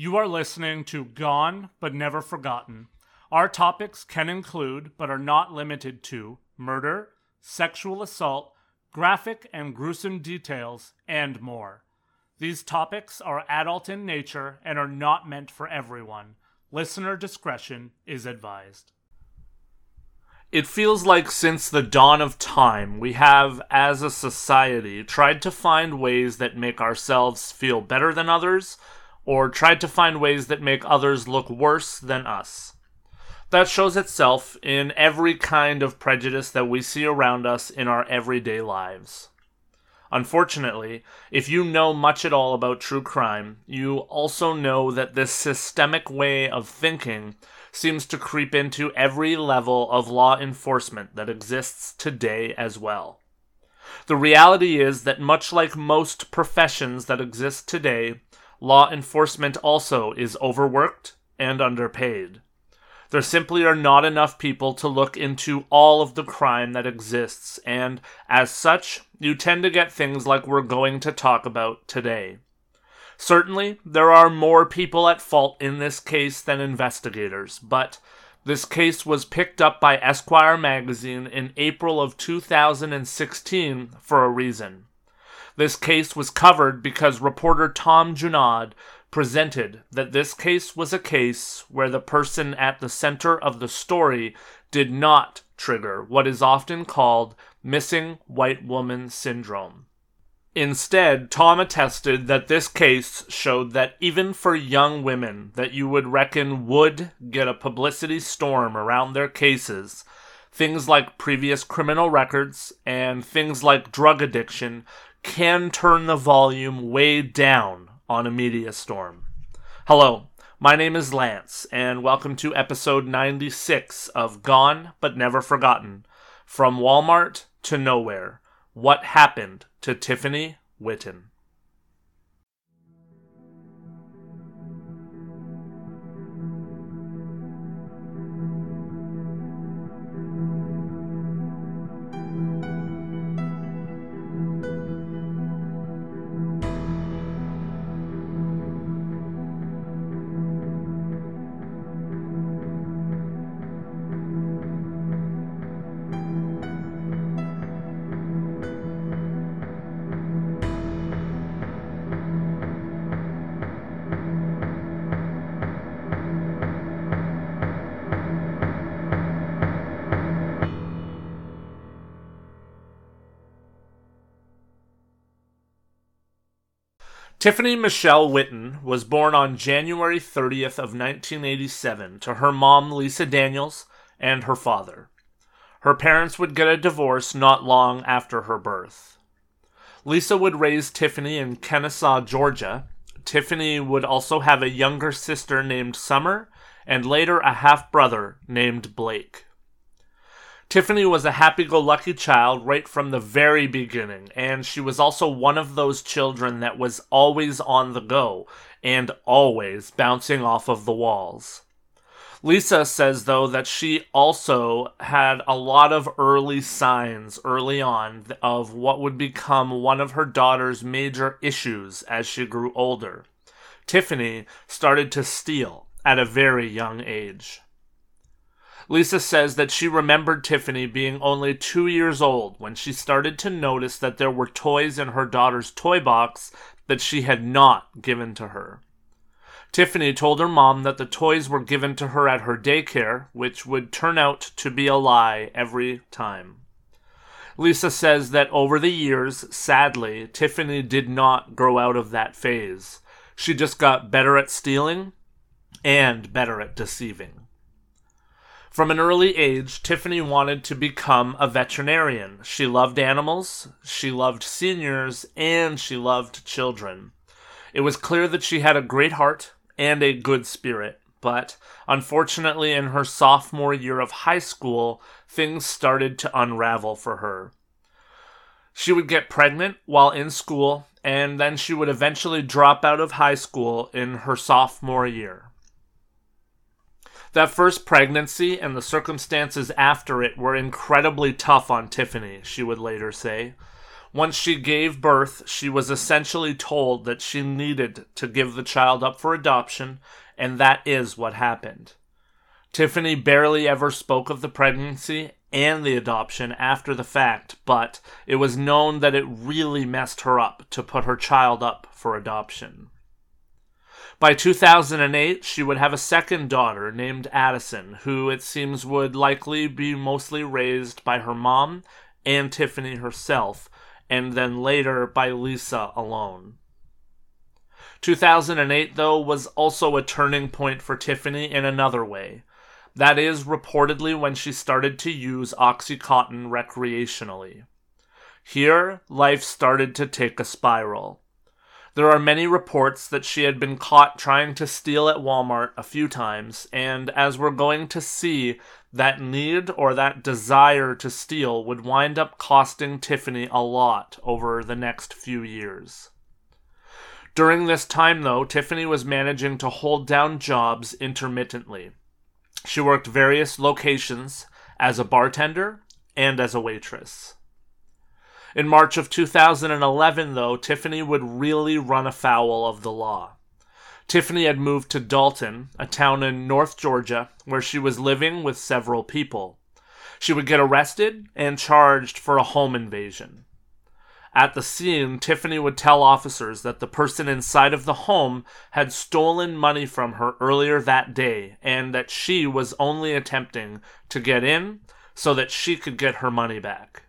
You are listening to Gone but Never Forgotten. Our topics can include, but are not limited to, murder, sexual assault, graphic and gruesome details, and more. These topics are adult in nature and are not meant for everyone. Listener discretion is advised. It feels like since the dawn of time, we have, as a society, tried to find ways that make ourselves feel better than others, or tried to find ways that make others look worse than us. That shows itself in every kind of prejudice that we see around us in our everyday lives. Unfortunately, if you know much at all about true crime, you also know that this systemic way of thinking seems to creep into every level of law enforcement that exists today as well. The reality is that, much like most professions that exist today, law enforcement also is overworked and underpaid. There simply are not enough people to look into all of the crime that exists, and as such, you tend to get things like we're going to talk about today. Certainly, there are more people at fault in this case than investigators, but this case was picked up by Esquire magazine in April of 2016 for a reason. This case was covered because reporter Tom Junod presented that this case was a case where the person at the center of the story did not trigger what is often called missing white woman syndrome. Instead, Tom attested that this case showed that even for young women that you would reckon would get a publicity storm around their cases, things like previous criminal records and things like drug addiction can turn the volume way down on a media storm. Hello, my name is Lance, and welcome to episode 96 of Gone But Never Forgotten From Walmart to Nowhere What Happened to Tiffany Whitton. Tiffany Michelle Whitton was born on January 30th of 1987 to her mom Lisa Daniels and her father. Her parents would get a divorce not long after her birth. Lisa would raise Tiffany in Kennesaw, Georgia. Tiffany would also have a younger sister named Summer and later a half brother named Blake. Tiffany was a happy go lucky child right from the very beginning, and she was also one of those children that was always on the go and always bouncing off of the walls. Lisa says, though, that she also had a lot of early signs early on of what would become one of her daughter's major issues as she grew older. Tiffany started to steal at a very young age. Lisa says that she remembered Tiffany being only two years old when she started to notice that there were toys in her daughter's toy box that she had not given to her. Tiffany told her mom that the toys were given to her at her daycare, which would turn out to be a lie every time. Lisa says that over the years, sadly, Tiffany did not grow out of that phase. She just got better at stealing and better at deceiving. From an early age, Tiffany wanted to become a veterinarian. She loved animals, she loved seniors, and she loved children. It was clear that she had a great heart and a good spirit, but unfortunately, in her sophomore year of high school, things started to unravel for her. She would get pregnant while in school, and then she would eventually drop out of high school in her sophomore year. That first pregnancy and the circumstances after it were incredibly tough on Tiffany, she would later say. Once she gave birth, she was essentially told that she needed to give the child up for adoption, and that is what happened. Tiffany barely ever spoke of the pregnancy and the adoption after the fact, but it was known that it really messed her up to put her child up for adoption. By 2008, she would have a second daughter named Addison, who it seems would likely be mostly raised by her mom and Tiffany herself, and then later by Lisa alone. 2008, though, was also a turning point for Tiffany in another way. That is, reportedly, when she started to use Oxycontin recreationally. Here, life started to take a spiral. There are many reports that she had been caught trying to steal at Walmart a few times, and as we're going to see, that need or that desire to steal would wind up costing Tiffany a lot over the next few years. During this time, though, Tiffany was managing to hold down jobs intermittently. She worked various locations as a bartender and as a waitress. In March of 2011, though, Tiffany would really run afoul of the law. Tiffany had moved to Dalton, a town in North Georgia, where she was living with several people. She would get arrested and charged for a home invasion. At the scene, Tiffany would tell officers that the person inside of the home had stolen money from her earlier that day and that she was only attempting to get in so that she could get her money back.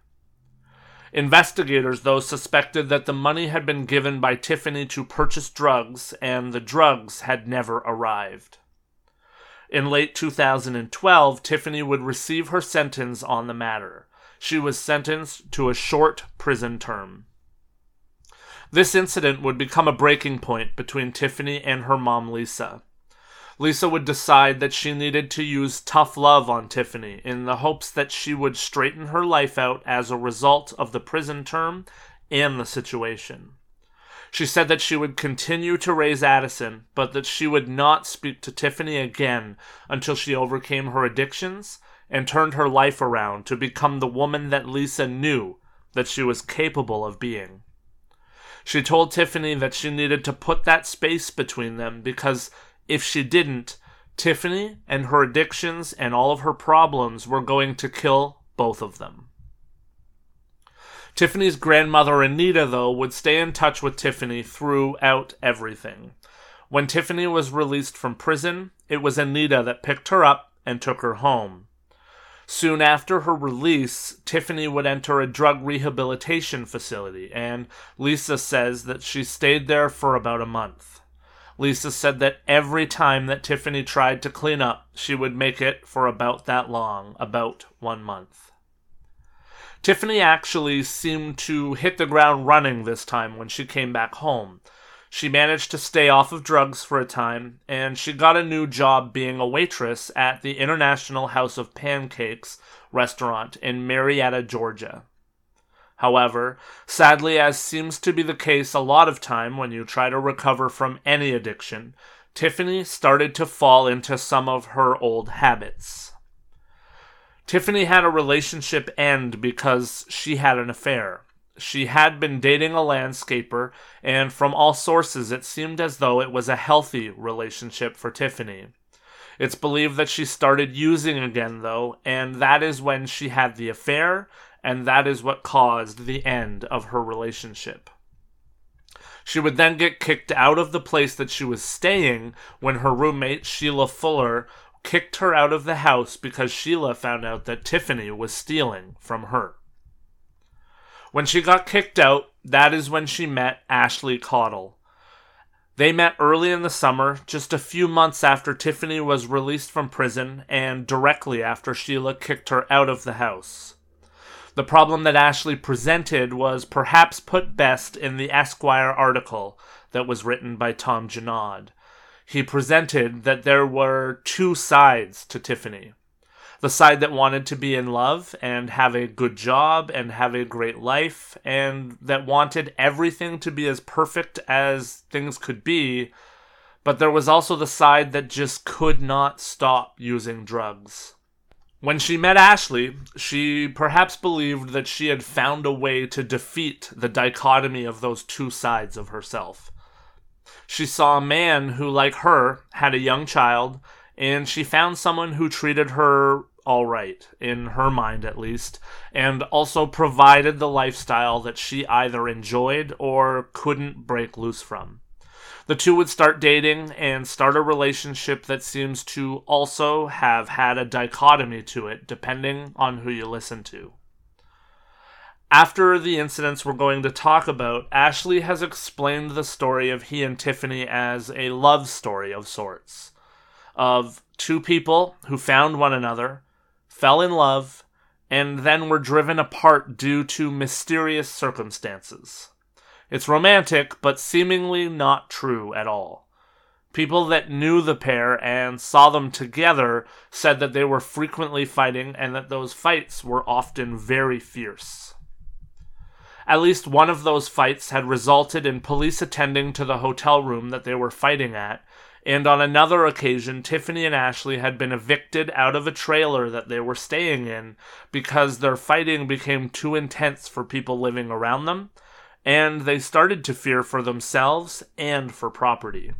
Investigators, though, suspected that the money had been given by Tiffany to purchase drugs, and the drugs had never arrived. In late 2012, Tiffany would receive her sentence on the matter. She was sentenced to a short prison term. This incident would become a breaking point between Tiffany and her mom, Lisa. Lisa would decide that she needed to use tough love on Tiffany in the hopes that she would straighten her life out as a result of the prison term and the situation. She said that she would continue to raise Addison, but that she would not speak to Tiffany again until she overcame her addictions and turned her life around to become the woman that Lisa knew that she was capable of being. She told Tiffany that she needed to put that space between them because if she didn't, Tiffany and her addictions and all of her problems were going to kill both of them. Tiffany's grandmother, Anita, though, would stay in touch with Tiffany throughout everything. When Tiffany was released from prison, it was Anita that picked her up and took her home. Soon after her release, Tiffany would enter a drug rehabilitation facility, and Lisa says that she stayed there for about a month. Lisa said that every time that Tiffany tried to clean up, she would make it for about that long, about one month. Tiffany actually seemed to hit the ground running this time when she came back home. She managed to stay off of drugs for a time, and she got a new job being a waitress at the International House of Pancakes restaurant in Marietta, Georgia. However, sadly, as seems to be the case a lot of time when you try to recover from any addiction, Tiffany started to fall into some of her old habits. Tiffany had a relationship end because she had an affair. She had been dating a landscaper, and from all sources, it seemed as though it was a healthy relationship for Tiffany. It's believed that she started using again, though, and that is when she had the affair and that is what caused the end of her relationship. She would then get kicked out of the place that she was staying when her roommate, Sheila Fuller, kicked her out of the house because Sheila found out that Tiffany was stealing from her. When she got kicked out, that is when she met Ashley Caudle. They met early in the summer, just a few months after Tiffany was released from prison and directly after Sheila kicked her out of the house. The problem that Ashley presented was perhaps put best in the Esquire article that was written by Tom Junod. He presented that there were two sides to Tiffany the side that wanted to be in love and have a good job and have a great life, and that wanted everything to be as perfect as things could be. But there was also the side that just could not stop using drugs. When she met Ashley, she perhaps believed that she had found a way to defeat the dichotomy of those two sides of herself. She saw a man who, like her, had a young child, and she found someone who treated her all right, in her mind at least, and also provided the lifestyle that she either enjoyed or couldn't break loose from. The two would start dating and start a relationship that seems to also have had a dichotomy to it, depending on who you listen to. After the incidents we're going to talk about, Ashley has explained the story of he and Tiffany as a love story of sorts. Of two people who found one another, fell in love, and then were driven apart due to mysterious circumstances. It's romantic, but seemingly not true at all. People that knew the pair and saw them together said that they were frequently fighting and that those fights were often very fierce. At least one of those fights had resulted in police attending to the hotel room that they were fighting at, and on another occasion, Tiffany and Ashley had been evicted out of a trailer that they were staying in because their fighting became too intense for people living around them, and they started to fear for themselves and for property.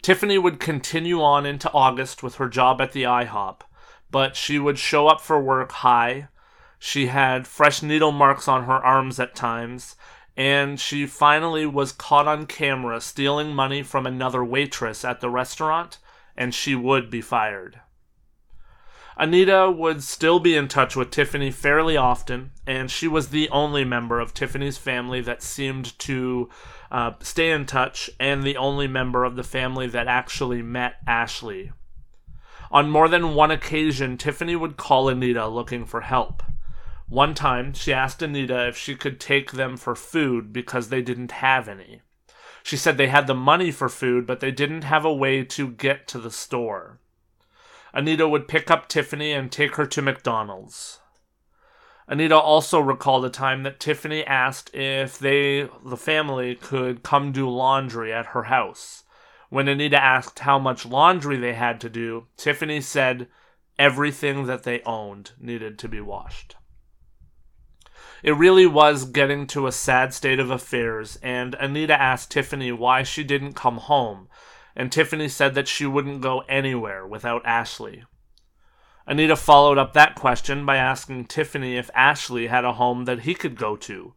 Tiffany would continue on into August with her job at the IHOP, but she would show up for work high. She had fresh needle marks on her arms at times, and she finally was caught on camera stealing money from another waitress at the restaurant, and she would be fired. Anita would still be in touch with Tiffany fairly often, and she was the only member of Tiffany's family that seemed to uh, stay in touch, and the only member of the family that actually met Ashley. On more than one occasion, Tiffany would call Anita looking for help. One time, she asked Anita if she could take them for food because they didn't have any. She said they had the money for food, but they didn't have a way to get to the store. Anita would pick up Tiffany and take her to McDonald's. Anita also recalled a time that Tiffany asked if they, the family, could come do laundry at her house. When Anita asked how much laundry they had to do, Tiffany said everything that they owned needed to be washed. It really was getting to a sad state of affairs, and Anita asked Tiffany why she didn't come home and Tiffany said that she wouldn't go anywhere without Ashley. Anita followed up that question by asking Tiffany if Ashley had a home that he could go to.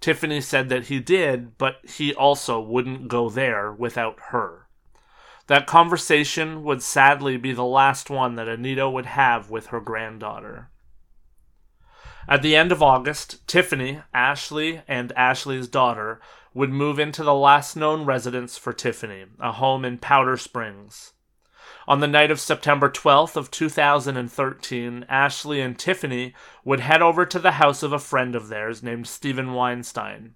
Tiffany said that he did, but he also wouldn't go there without her. That conversation would sadly be the last one that Anita would have with her granddaughter. At the end of August, Tiffany, Ashley, and Ashley's daughter would move into the last known residence for Tiffany, a home in Powder Springs. On the night of September 12th of 2013, Ashley and Tiffany would head over to the house of a friend of theirs named Stephen Weinstein.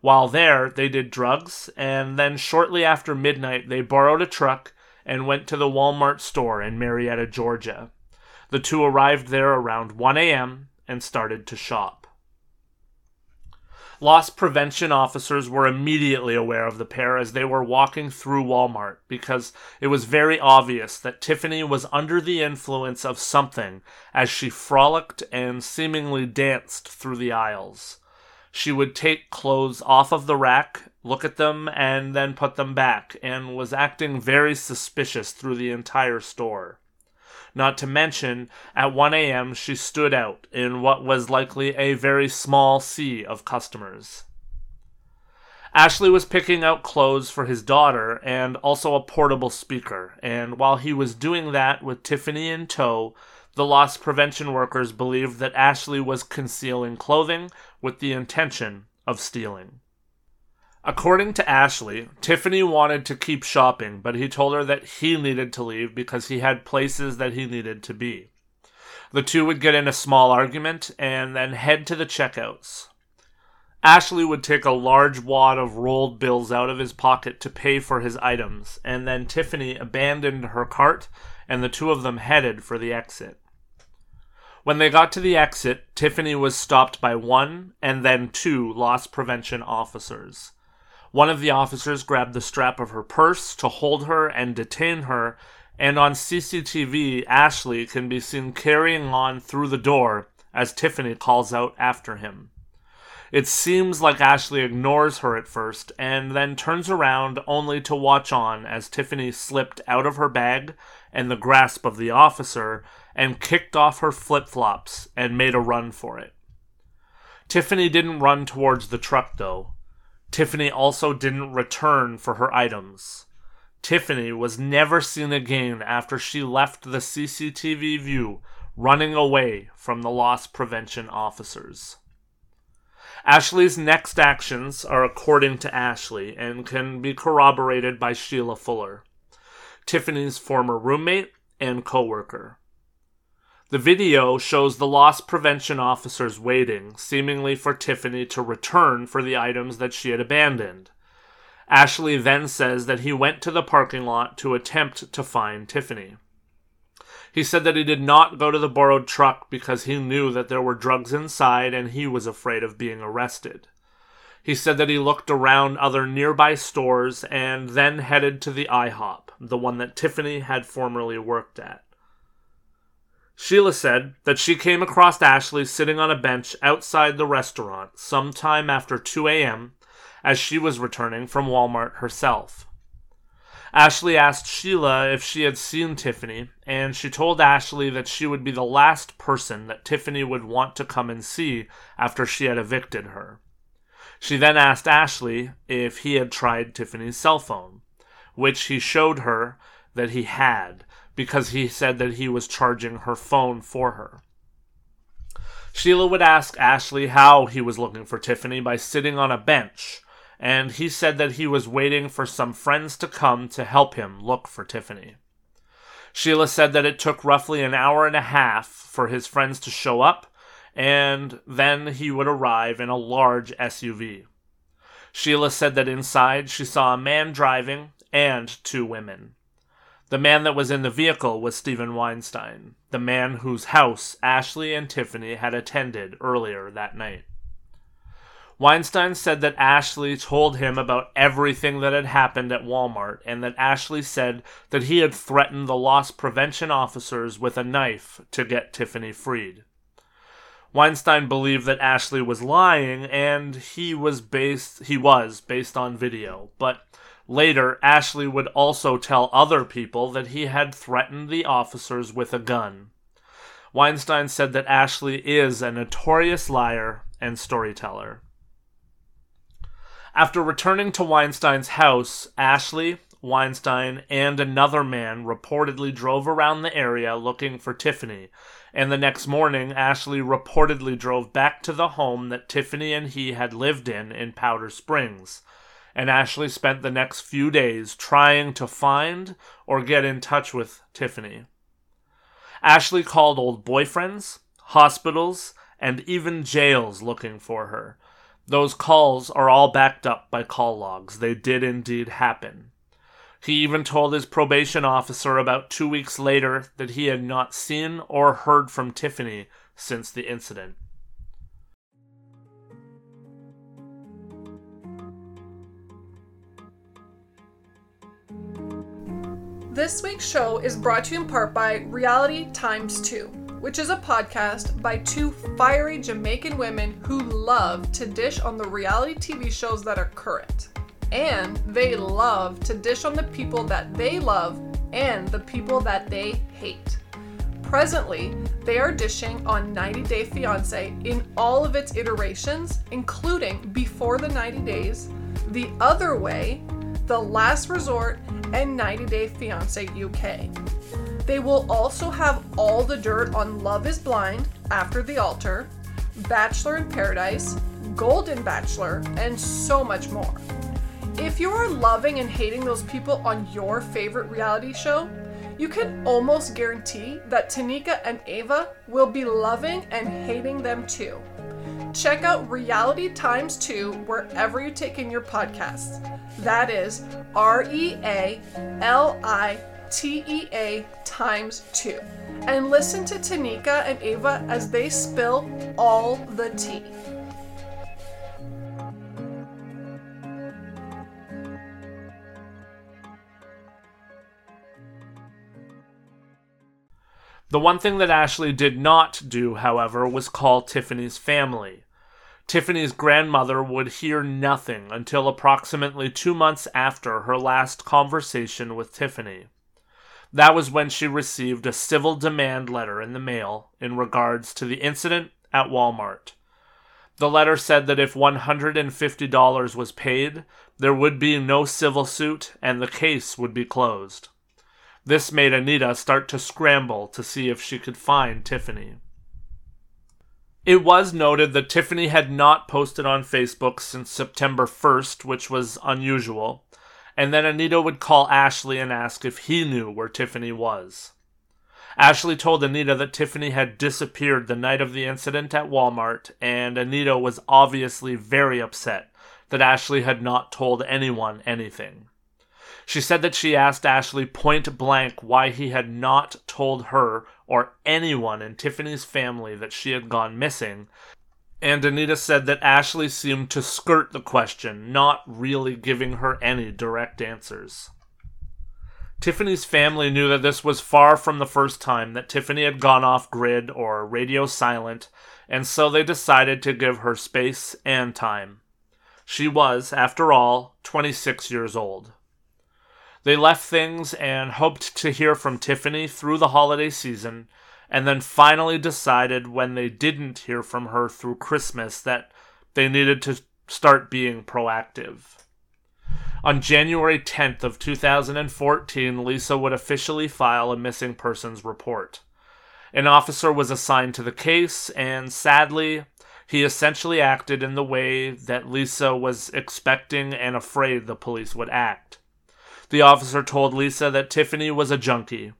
While there, they did drugs, and then shortly after midnight, they borrowed a truck and went to the Walmart store in Marietta, Georgia. The two arrived there around 1 a.m. and started to shop. Loss prevention officers were immediately aware of the pair as they were walking through Walmart because it was very obvious that Tiffany was under the influence of something as she frolicked and seemingly danced through the aisles. She would take clothes off of the rack, look at them, and then put them back, and was acting very suspicious through the entire store. Not to mention, at 1 a.m., she stood out in what was likely a very small sea of customers. Ashley was picking out clothes for his daughter and also a portable speaker, and while he was doing that with Tiffany in tow, the loss prevention workers believed that Ashley was concealing clothing with the intention of stealing. According to Ashley, Tiffany wanted to keep shopping, but he told her that he needed to leave because he had places that he needed to be. The two would get in a small argument and then head to the checkouts. Ashley would take a large wad of rolled bills out of his pocket to pay for his items, and then Tiffany abandoned her cart and the two of them headed for the exit. When they got to the exit, Tiffany was stopped by one and then two loss prevention officers. One of the officers grabbed the strap of her purse to hold her and detain her, and on CCTV, Ashley can be seen carrying on through the door as Tiffany calls out after him. It seems like Ashley ignores her at first and then turns around only to watch on as Tiffany slipped out of her bag and the grasp of the officer and kicked off her flip flops and made a run for it. Tiffany didn't run towards the truck though. Tiffany also didn't return for her items. Tiffany was never seen again after she left the CCTV view running away from the loss prevention officers. Ashley's next actions are according to Ashley and can be corroborated by Sheila Fuller, Tiffany's former roommate and coworker. The video shows the loss prevention officers waiting, seemingly for Tiffany to return for the items that she had abandoned. Ashley then says that he went to the parking lot to attempt to find Tiffany. He said that he did not go to the borrowed truck because he knew that there were drugs inside and he was afraid of being arrested. He said that he looked around other nearby stores and then headed to the IHOP, the one that Tiffany had formerly worked at. Sheila said that she came across Ashley sitting on a bench outside the restaurant sometime after 2 a.m. as she was returning from Walmart herself. Ashley asked Sheila if she had seen Tiffany, and she told Ashley that she would be the last person that Tiffany would want to come and see after she had evicted her. She then asked Ashley if he had tried Tiffany's cell phone, which he showed her that he had, because he said that he was charging her phone for her. Sheila would ask Ashley how he was looking for Tiffany by sitting on a bench and he said that he was waiting for some friends to come to help him look for Tiffany. Sheila said that it took roughly an hour and a half for his friends to show up, and then he would arrive in a large SUV. Sheila said that inside she saw a man driving and two women. The man that was in the vehicle was Stephen Weinstein, the man whose house Ashley and Tiffany had attended earlier that night. Weinstein said that Ashley told him about everything that had happened at Walmart and that Ashley said that he had threatened the loss prevention officers with a knife to get Tiffany freed. Weinstein believed that Ashley was lying and he was based he was based on video, but later Ashley would also tell other people that he had threatened the officers with a gun. Weinstein said that Ashley is a notorious liar and storyteller. After returning to Weinstein's house, Ashley, Weinstein, and another man reportedly drove around the area looking for Tiffany, and the next morning, Ashley reportedly drove back to the home that Tiffany and he had lived in in Powder Springs. And Ashley spent the next few days trying to find or get in touch with Tiffany. Ashley called old boyfriends, hospitals, and even jails looking for her, those calls are all backed up by call logs. They did indeed happen. He even told his probation officer about two weeks later that he had not seen or heard from Tiffany since the incident. This week's show is brought to you in part by Reality Times 2 which is a podcast by two fiery Jamaican women who love to dish on the reality TV shows that are current. And they love to dish on the people that they love and the people that they hate. Presently, they are dishing on 90 Day Fiancé in all of its iterations, including Before the 90 Days, The Other Way, The Last Resort, and 90 Day Fiancé UK. They will also have all the dirt on Love is Blind, After the Altar, Bachelor in Paradise, Golden Bachelor, and so much more. If you are loving and hating those people on your favorite reality show, you can almost guarantee that Tanika and Ava will be loving and hating them too. Check out Reality Times 2 wherever you take in your podcasts. That is R E A L I TEA times two. And listen to Tanika and Ava as they spill all the tea. The one thing that Ashley did not do, however, was call Tiffany's family. Tiffany's grandmother would hear nothing until approximately two months after her last conversation with Tiffany. That was when she received a civil demand letter in the mail in regards to the incident at Walmart. The letter said that if $150 was paid, there would be no civil suit and the case would be closed. This made Anita start to scramble to see if she could find Tiffany. It was noted that Tiffany had not posted on Facebook since September 1st, which was unusual, and then Anita would call Ashley and ask if he knew where Tiffany was. Ashley told Anita that Tiffany had disappeared the night of the incident at Walmart, and Anita was obviously very upset that Ashley had not told anyone anything. She said that she asked Ashley point blank why he had not told her or anyone in Tiffany's family that she had gone missing, and Anita said that Ashley seemed to skirt the question, not really giving her any direct answers. Tiffany's family knew that this was far from the first time that Tiffany had gone off grid or radio silent, and so they decided to give her space and time. She was, after all, 26 years old. They left things and hoped to hear from Tiffany through the holiday season, and then finally decided when they didn't hear from her through Christmas that they needed to start being proactive. On January 10th of 2014, Lisa would officially file a missing persons report. An officer was assigned to the case, and sadly, he essentially acted in the way that Lisa was expecting and afraid the police would act. The officer told Lisa that Tiffany was a junkie,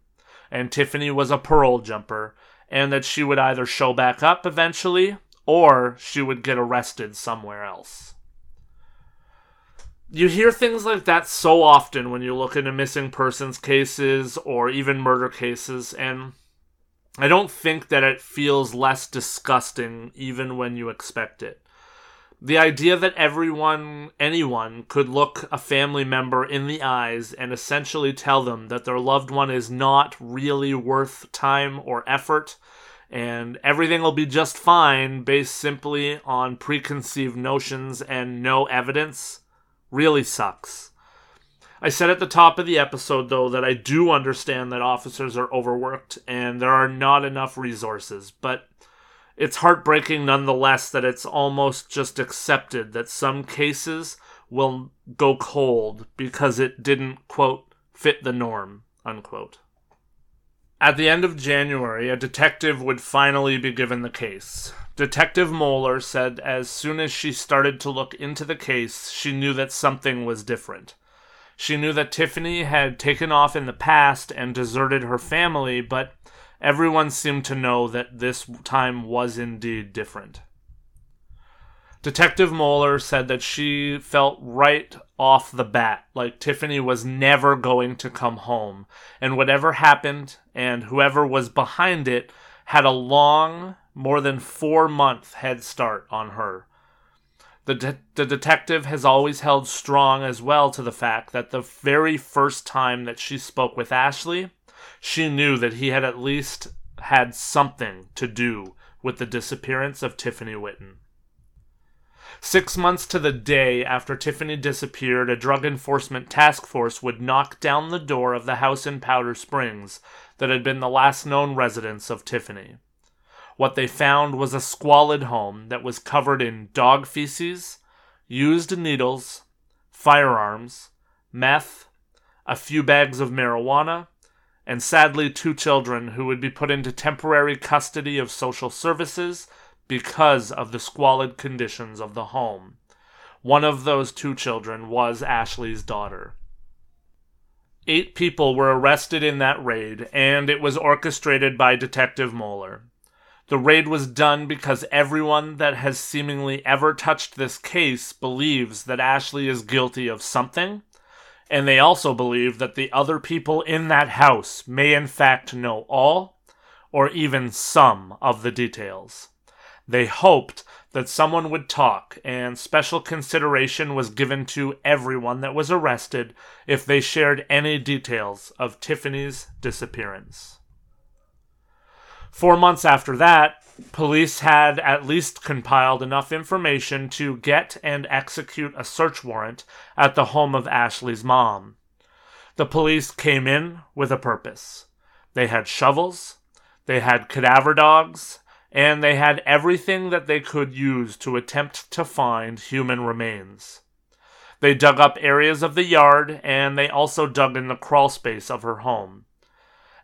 and Tiffany was a parole jumper, and that she would either show back up eventually or she would get arrested somewhere else you hear things like that so often when you look into missing persons cases or even murder cases and I don't think that it feels less disgusting even when you expect it. The idea that everyone, anyone, could look a family member in the eyes and essentially tell them that their loved one is not really worth time or effort and everything will be just fine based simply on preconceived notions and no evidence Really sucks. I said at the top of the episode, though, that I do understand that officers are overworked and there are not enough resources, but it's heartbreaking nonetheless that it's almost just accepted that some cases will go cold because it didn't, quote, fit the norm, unquote. At the end of January, a detective would finally be given the case. Detective Moeller said as soon as she started to look into the case, she knew that something was different. She knew that Tiffany had taken off in the past and deserted her family, but everyone seemed to know that this time was indeed different. Detective Moeller said that she felt right off the bat like Tiffany was never going to come home, and whatever happened and whoever was behind it had a long more than four month head start on her. The, de- the detective has always held strong as well to the fact that the very first time that she spoke with Ashley, she knew that he had at least had something to do with the disappearance of Tiffany Whitton. Six months to the day after Tiffany disappeared, a drug enforcement task force would knock down the door of the house in Powder Springs that had been the last known residence of Tiffany. What they found was a squalid home that was covered in dog feces, used needles, firearms, meth, a few bags of marijuana, and sadly two children who would be put into temporary custody of social services because of the squalid conditions of the home. One of those two children was Ashley's daughter. Eight people were arrested in that raid, and it was orchestrated by Detective Moeller. The raid was done because everyone that has seemingly ever touched this case believes that Ashley is guilty of something, and they also believe that the other people in that house may in fact know all or even some of the details. They hoped that someone would talk, and special consideration was given to everyone that was arrested if they shared any details of Tiffany's disappearance. Four months after that, police had at least compiled enough information to get and execute a search warrant at the home of Ashley's mom. The police came in with a purpose. They had shovels, they had cadaver dogs, and they had everything that they could use to attempt to find human remains. They dug up areas of the yard, and they also dug in the crawl space of her home.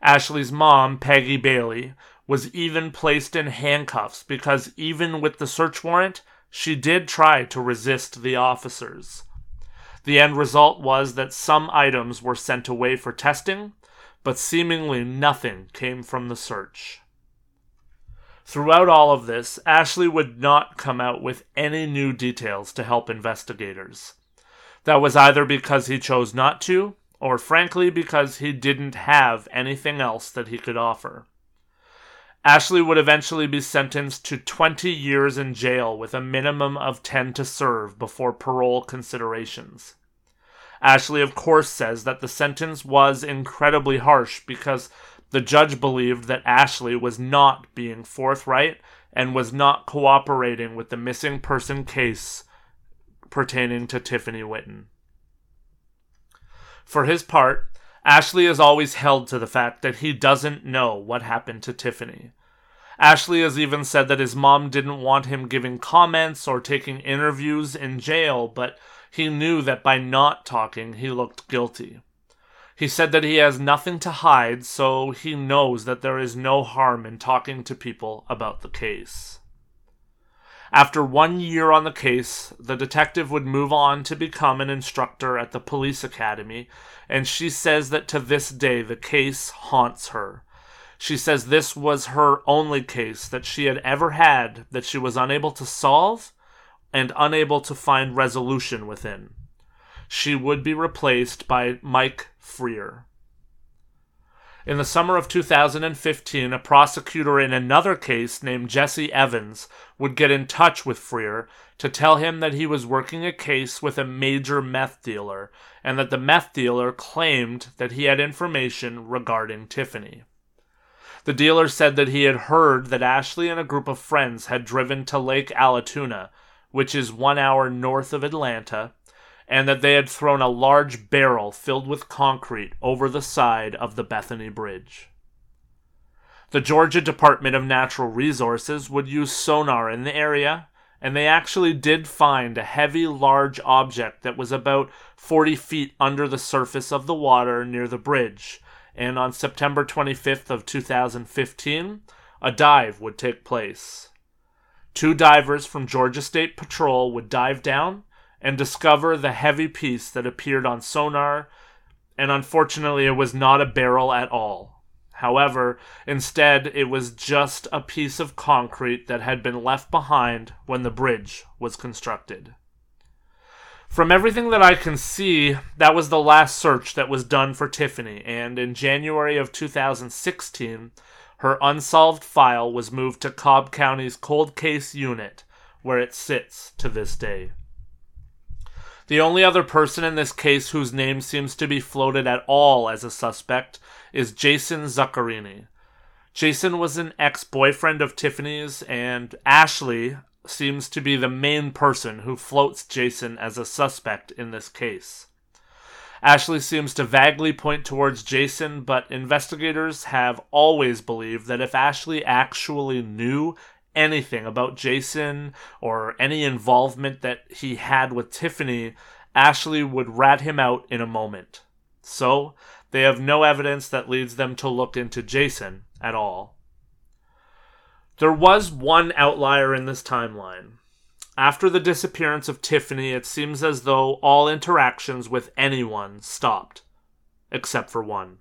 Ashley's mom, Peggy Bailey, was even placed in handcuffs because even with the search warrant, she did try to resist the officers. The end result was that some items were sent away for testing, but seemingly nothing came from the search. Throughout all of this, Ashley would not come out with any new details to help investigators. That was either because he chose not to, or frankly because he didn't have anything else that he could offer. Ashley would eventually be sentenced to 20 years in jail with a minimum of 10 to serve before parole considerations. Ashley, of course, says that the sentence was incredibly harsh because the judge believed that Ashley was not being forthright and was not cooperating with the missing person case pertaining to Tiffany Whitton. For his part, Ashley has always held to the fact that he doesn't know what happened to Tiffany. Ashley has even said that his mom didn't want him giving comments or taking interviews in jail, but he knew that by not talking, he looked guilty. He said that he has nothing to hide, so he knows that there is no harm in talking to people about the case. After one year on the case, the detective would move on to become an instructor at the police academy, and she says that to this day the case haunts her. She says this was her only case that she had ever had that she was unable to solve and unable to find resolution within. She would be replaced by Mike Freer. In the summer of 2015, a prosecutor in another case named Jesse Evans would get in touch with Freer to tell him that he was working a case with a major meth dealer and that the meth dealer claimed that he had information regarding Tiffany. The dealer said that he had heard that Ashley and a group of friends had driven to Lake Allatoona, which is one hour north of Atlanta, and that they had thrown a large barrel filled with concrete over the side of the Bethany Bridge. The Georgia Department of Natural Resources would use sonar in the area, and they actually did find a heavy, large object that was about 40 feet under the surface of the water near the bridge. And on September 25th of 2015, a dive would take place. Two divers from Georgia State Patrol would dive down and discover the heavy piece that appeared on sonar, and unfortunately, it was not a barrel at all. However, instead, it was just a piece of concrete that had been left behind when the bridge was constructed. From everything that I can see, that was the last search that was done for Tiffany, and in January of 2016, her unsolved file was moved to Cobb County's Cold Case Unit, where it sits to this day. The only other person in this case whose name seems to be floated at all as a suspect is Jason Zaccarini. Jason was an ex boyfriend of Tiffany's, and Ashley seems to be the main person who floats Jason as a suspect in this case. Ashley seems to vaguely point towards Jason, but investigators have always believed that if Ashley actually knew anything about Jason or any involvement that he had with Tiffany, Ashley would rat him out in a moment. So, they have no evidence that leads them to look into Jason at all. There was one outlier in this timeline. After the disappearance of Tiffany, it seems as though all interactions with anyone stopped, except for one.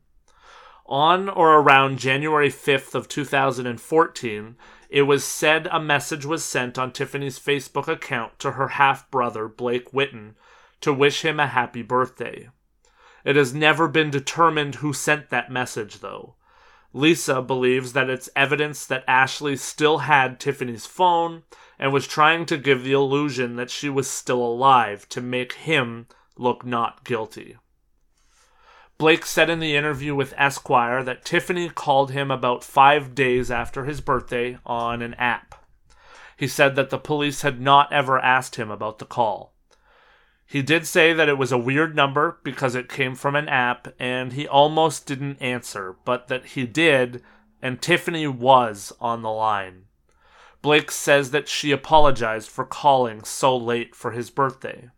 On or around January 5th of 2014, it was said a message was sent on Tiffany's Facebook account to her half brother, Blake Whitton, to wish him a happy birthday. It has never been determined who sent that message, though. Lisa believes that it's evidence that Ashley still had Tiffany's phone and was trying to give the illusion that she was still alive to make him look not guilty. Blake said in the interview with Esquire that Tiffany called him about five days after his birthday on an app. He said that the police had not ever asked him about the call. He did say that it was a weird number because it came from an app and he almost didn't answer, but that he did, and Tiffany was on the line. Blake says that she apologized for calling so late for his birthday.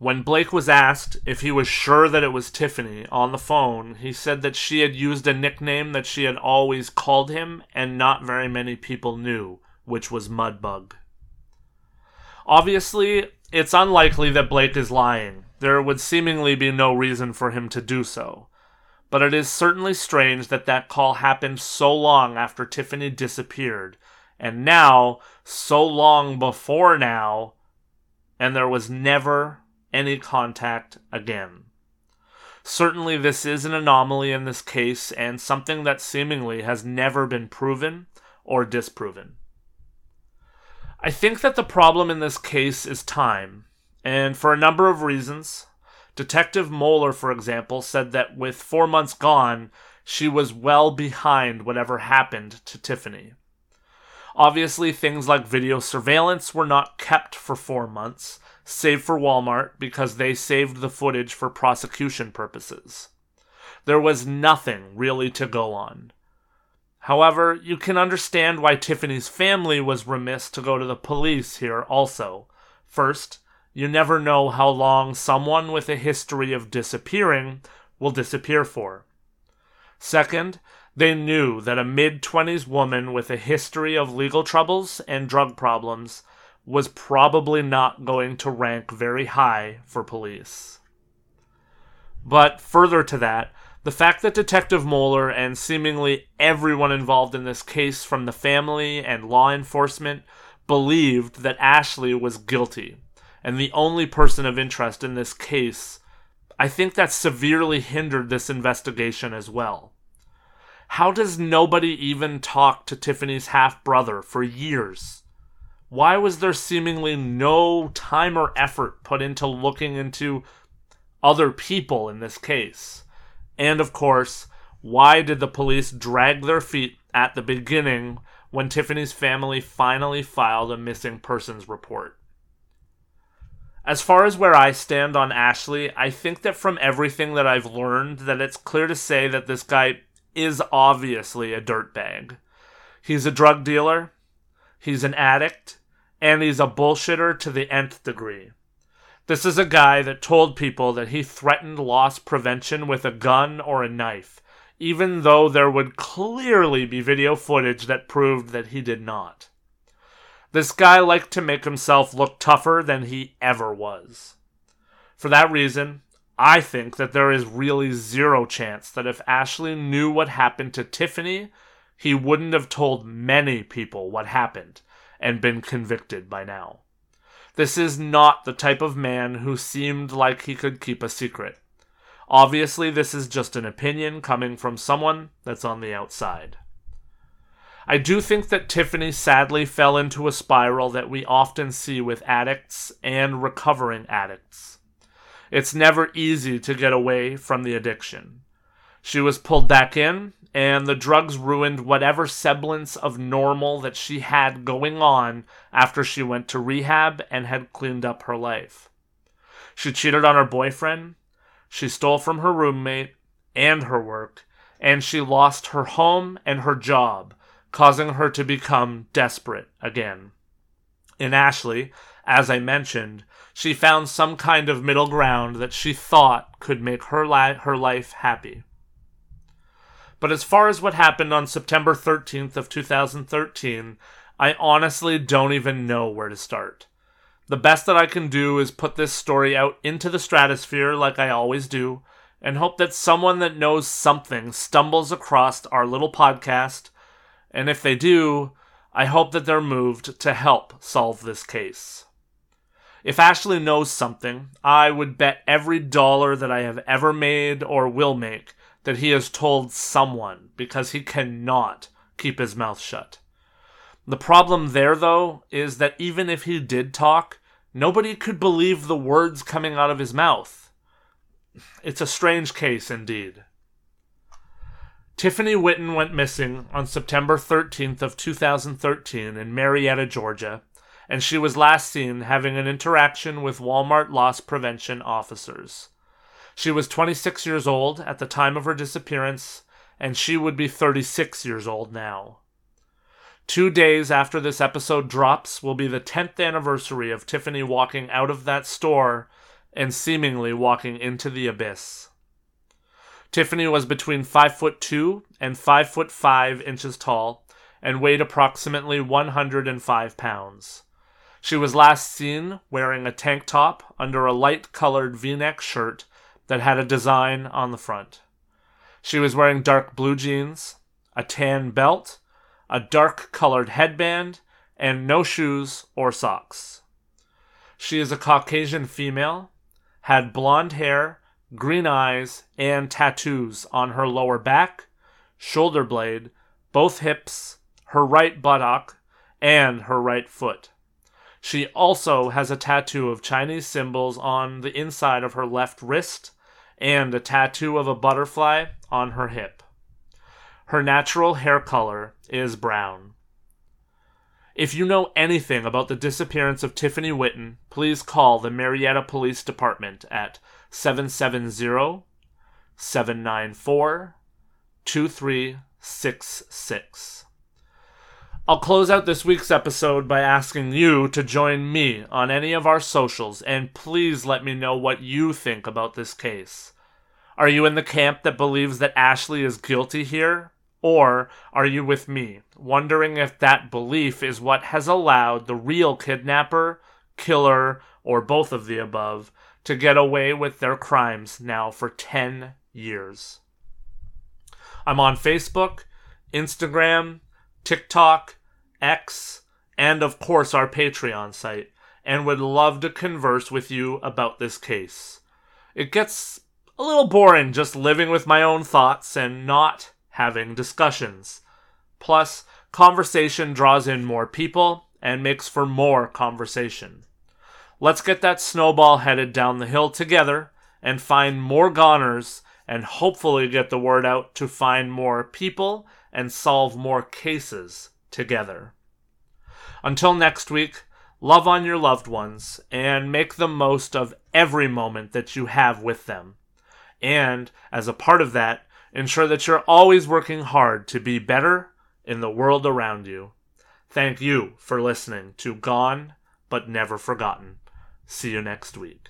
When Blake was asked if he was sure that it was Tiffany on the phone, he said that she had used a nickname that she had always called him and not very many people knew, which was Mudbug. Obviously, it's unlikely that Blake is lying. There would seemingly be no reason for him to do so. But it is certainly strange that that call happened so long after Tiffany disappeared, and now, so long before now, and there was never any contact again. Certainly, this is an anomaly in this case and something that seemingly has never been proven or disproven. I think that the problem in this case is time, and for a number of reasons. Detective Moeller, for example, said that with four months gone, she was well behind whatever happened to Tiffany. Obviously, things like video surveillance were not kept for four months, save for Walmart because they saved the footage for prosecution purposes. There was nothing really to go on. However, you can understand why Tiffany's family was remiss to go to the police here also. First, you never know how long someone with a history of disappearing will disappear for. Second, they knew that a mid 20s woman with a history of legal troubles and drug problems was probably not going to rank very high for police. But further to that, the fact that Detective Moeller and seemingly everyone involved in this case, from the family and law enforcement, believed that Ashley was guilty and the only person of interest in this case, I think that severely hindered this investigation as well. How does nobody even talk to Tiffany's half brother for years? Why was there seemingly no time or effort put into looking into other people in this case? And of course, why did the police drag their feet at the beginning when Tiffany's family finally filed a missing persons report? As far as where I stand on Ashley, I think that from everything that I've learned that it's clear to say that this guy is obviously a dirtbag. He's a drug dealer, he's an addict, and he's a bullshitter to the nth degree. This is a guy that told people that he threatened loss prevention with a gun or a knife, even though there would clearly be video footage that proved that he did not. This guy liked to make himself look tougher than he ever was. For that reason, I think that there is really zero chance that if Ashley knew what happened to Tiffany, he wouldn't have told many people what happened and been convicted by now. This is not the type of man who seemed like he could keep a secret. Obviously, this is just an opinion coming from someone that's on the outside. I do think that Tiffany sadly fell into a spiral that we often see with addicts and recovering addicts. It's never easy to get away from the addiction. She was pulled back in, and the drugs ruined whatever semblance of normal that she had going on after she went to rehab and had cleaned up her life. She cheated on her boyfriend, she stole from her roommate and her work, and she lost her home and her job, causing her to become desperate again. In Ashley, as I mentioned, she found some kind of middle ground that she thought could make her, li- her life happy. But as far as what happened on September 13th of 2013, I honestly don't even know where to start. The best that I can do is put this story out into the stratosphere like I always do and hope that someone that knows something stumbles across our little podcast and if they do, I hope that they're moved to help solve this case. If Ashley knows something, I would bet every dollar that I have ever made or will make that he has told someone because he cannot keep his mouth shut. The problem there, though, is that even if he did talk, nobody could believe the words coming out of his mouth. it's a strange case indeed. Tiffany Whitton went missing on September 13th of 2013 in Marietta, Georgia, and she was last seen having an interaction with Walmart loss prevention officers. She was 26 years old at the time of her disappearance, and she would be 36 years old now. Two days after this episode drops will be the 10th anniversary of Tiffany walking out of that store and seemingly walking into the abyss. Tiffany was between 5 foot 2 and 5 foot 5 inches tall and weighed approximately 105 pounds. She was last seen wearing a tank top under a light colored v neck shirt that had a design on the front. She was wearing dark blue jeans, a tan belt, a dark colored headband, and no shoes or socks. She is a Caucasian female, had blonde hair, green eyes, and tattoos on her lower back, shoulder blade, both hips, her right buttock, and her right foot. She also has a tattoo of Chinese symbols on the inside of her left wrist and a tattoo of a butterfly on her hip. Her natural hair color is brown. If you know anything about the disappearance of Tiffany Whitton, please call the Marietta Police Department at 770 794 2366. I'll close out this week's episode by asking you to join me on any of our socials and please let me know what you think about this case. Are you in the camp that believes that Ashley is guilty here? Or are you with me, wondering if that belief is what has allowed the real kidnapper, killer, or both of the above to get away with their crimes now for 10 years? I'm on Facebook, Instagram, TikTok, X, and of course our Patreon site, and would love to converse with you about this case. It gets a little boring just living with my own thoughts and not having discussions. Plus, conversation draws in more people and makes for more conversation. Let's get that snowball headed down the hill together and find more goners and hopefully get the word out to find more people and solve more cases together. Until next week, love on your loved ones and make the most of every moment that you have with them. And as a part of that, ensure that you're always working hard to be better in the world around you. Thank you for listening to Gone but Never Forgotten. See you next week.